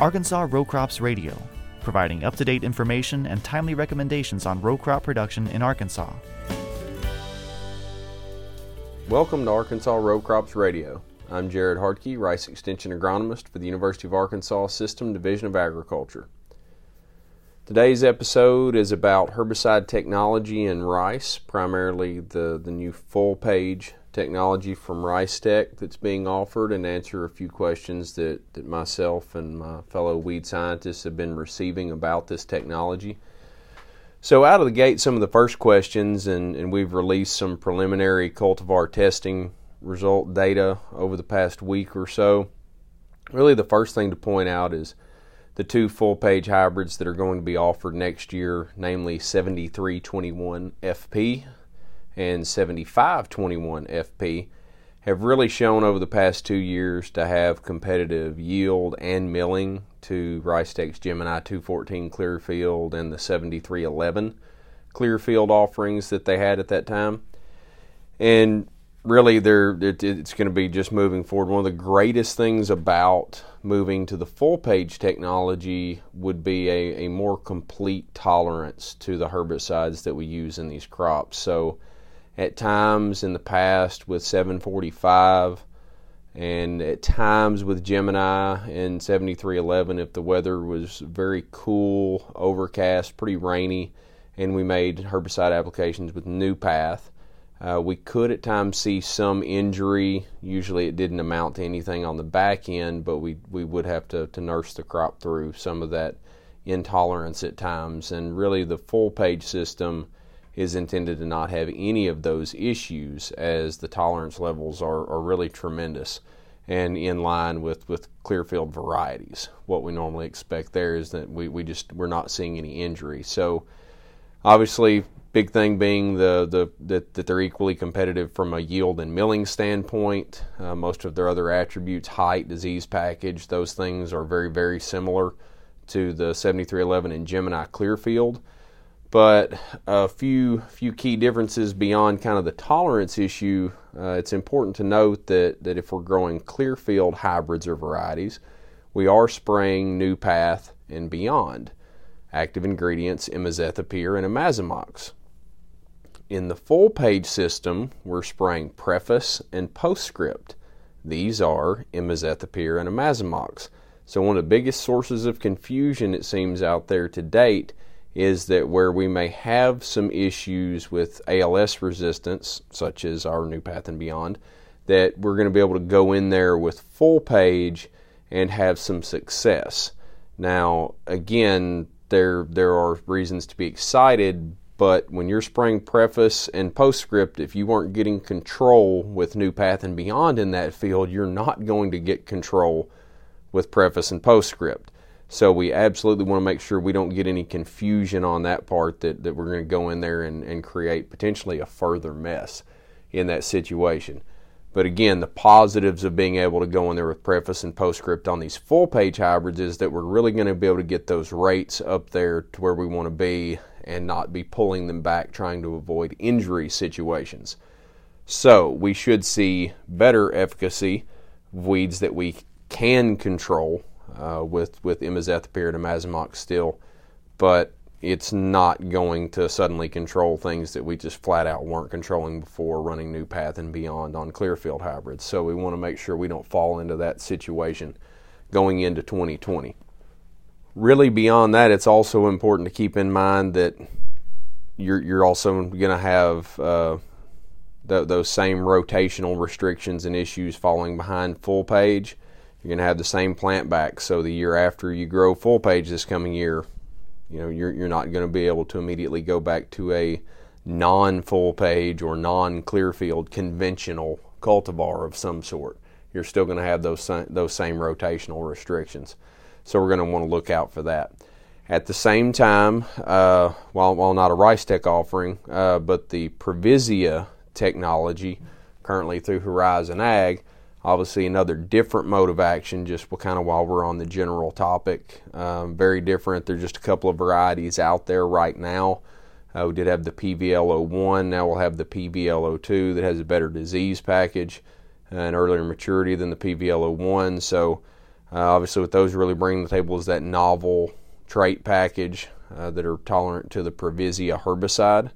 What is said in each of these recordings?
Arkansas Row Crops Radio, providing up to date information and timely recommendations on row crop production in Arkansas. Welcome to Arkansas Row Crops Radio. I'm Jarrod Hardke, Rice Extension Agronomist for the University of Arkansas System Division of Agriculture. Today's episode is about herbicide technology in rice, primarily the, the new FullPage technology from RiceTec that's being offered, and answer a few questions that, that myself and my fellow weed scientists have been receiving about this technology. So, out of the gate, some of the first questions, and, and we've released some preliminary cultivar testing result data over the past week or so. Really, the first thing to point out is the two FullPage hybrids that are going to be offered next year, namely 7321 FP and 7521 FP, have really shown over the past two years to have competitive yield and milling to RiceTec's Gemini 214 Clearfield and the 7311 Clearfield offerings that they had at that time. And really, they're, it, it's going to be just moving forward. One of the greatest things about moving to the FullPage technology would be a, a more complete tolerance to the herbicides that we use in these crops. So, at times in the past with 745 and at times with Gemini and 7311 if the weather was very cool, overcast, pretty rainy, and we made herbicide applications with Newpath. Uh, we could at times see some injury. Usually it didn't amount to anything on the back end, but we, we would have to, to nurse the crop through some of that intolerance at times. And really, the FullPage system is intended to not have any of those issues as the tolerance levels are, are really tremendous and in line with, with Clearfield varieties. What we normally expect there is that we, we just we're not seeing any injury. So obviously big thing being the, the that, that they're equally competitive from a yield and milling standpoint. Uh, most of their other attributes, height, disease package, those things are very, very similar to the 7311 and Gemini Clearfield but a few few key differences beyond kind of the tolerance issue. Uh, it's important to note that that if we're growing Clearfield hybrids or varieties, we are spraying Newpath and beyond active ingredients imazethapyr and imazamox. In the FullPage system, we're spraying preface and postscript. These are imazethapyr and imazamox. So one of the biggest sources of confusion it seems out there to date is that where we may have some issues with ALS resistance, such as our Newpath and beyond, that we're going to be able to go in there with FullPage and have some success. Now, again, there there are reasons to be excited, but when you're spraying preface and postscript, if you weren't getting control with Newpath and beyond in that field, you're not going to get control with preface and postscript. So we absolutely want to make sure we don't get any confusion on that part that, that we're going to go in there and, and create potentially a further mess in that situation. But again, the positives of being able to go in there with preface and postscript on these FullPage hybrids is that we're really going to be able to get those rates up there to where we want to be and not be pulling them back trying to avoid injury situations. So we should see better efficacy of weeds that we can control uh, with with imazethapyr and imazamox still, but it's not going to suddenly control things that we just flat out weren't controlling before running Newpath and beyond on clearfield hybrids. So we want to make sure we don't fall into that situation going into 2020. Really, beyond that, it's also important to keep in mind that you're you're also going to have uh, th- those same rotational restrictions and issues falling behind FullPage you're going to have the same plant back. So the year after you grow FullPage this coming year, you know you're you're not going to be able to immediately go back to a non-FullPage or non-clearfield conventional cultivar of some sort. You're still going to have those those same rotational restrictions. So we're going to want to look out for that. At the same time, uh, while while not a RiceTec offering, uh, but the Provisia technology currently through Horizon Ag obviously another different mode of action just kind of while we're on the general topic. Um, very different. There's just a couple of varieties out there right now. Uh, we did have the pvl01 now we'll have the pvl02 that has a better disease package and earlier maturity than the pvl01 so Uh, obviously, what those really bring to the table is that novel trait package uh, that are tolerant to the provisia herbicide.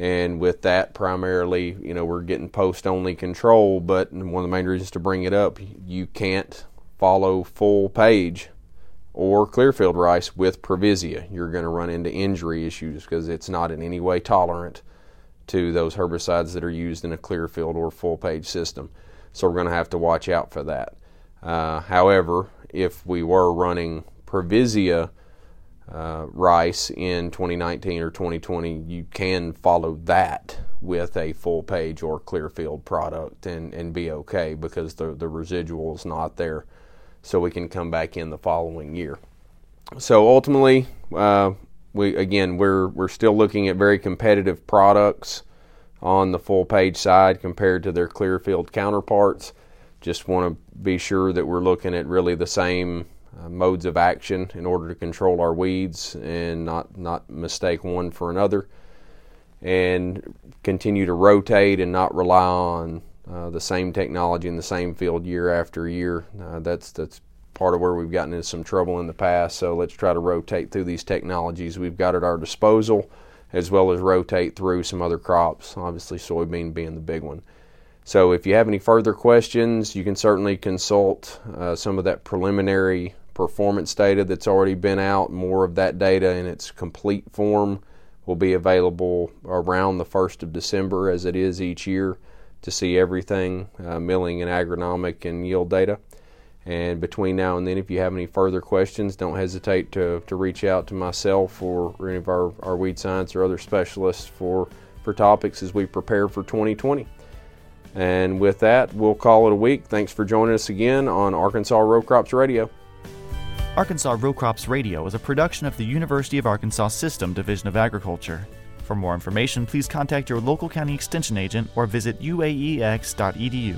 And with that, primarily, you know, we're getting post only control. But one of the main reasons to bring it up, you can't follow FullPage or clearfield rice with provisia You're going to run into injury issues because it's not in any way tolerant to those herbicides that are used in a clearfield or FullPage system. So we're going to have to watch out for that. Uh, however, if we were running Provisia uh, rice in 2019 or 2020, you can follow that with a FullPage or clearfield product and, and be okay because the, the residual is not there. So we can come back in the following year. So ultimately, uh, we again we're we're still looking at very competitive products on the FullPage side compared to their clearfield counterparts. Just want to be sure that we're looking at really the same uh, modes of action in order to control our weeds and not not mistake one for another, and continue to rotate and not rely on uh, the same technology in the same field year after year. Uh, that's that's part of where we've gotten into some trouble in the past. So let's try to rotate through these technologies we've got at our disposal, as well as rotate through some other crops. Obviously, soybean being the big one. So if you have any further questions, you can certainly consult uh, some of that preliminary performance data that's already been out. More of that data in its complete form will be available around the 1st of December, as it is each year, to see everything uh, milling and agronomic and yield data. And between now and then, if you have any further questions, don't hesitate to, to reach out to myself or any of our, our weed science or other specialists for, for topics as we prepare for 2020. And with that, we'll call it a week. Thanks for joining us again on Arkansas Row Crops Radio. Arkansas Row Crops Radio is a production of the University of Arkansas System Division of Agriculture. For more information, please contact your local county extension agent or visit uaex.edu.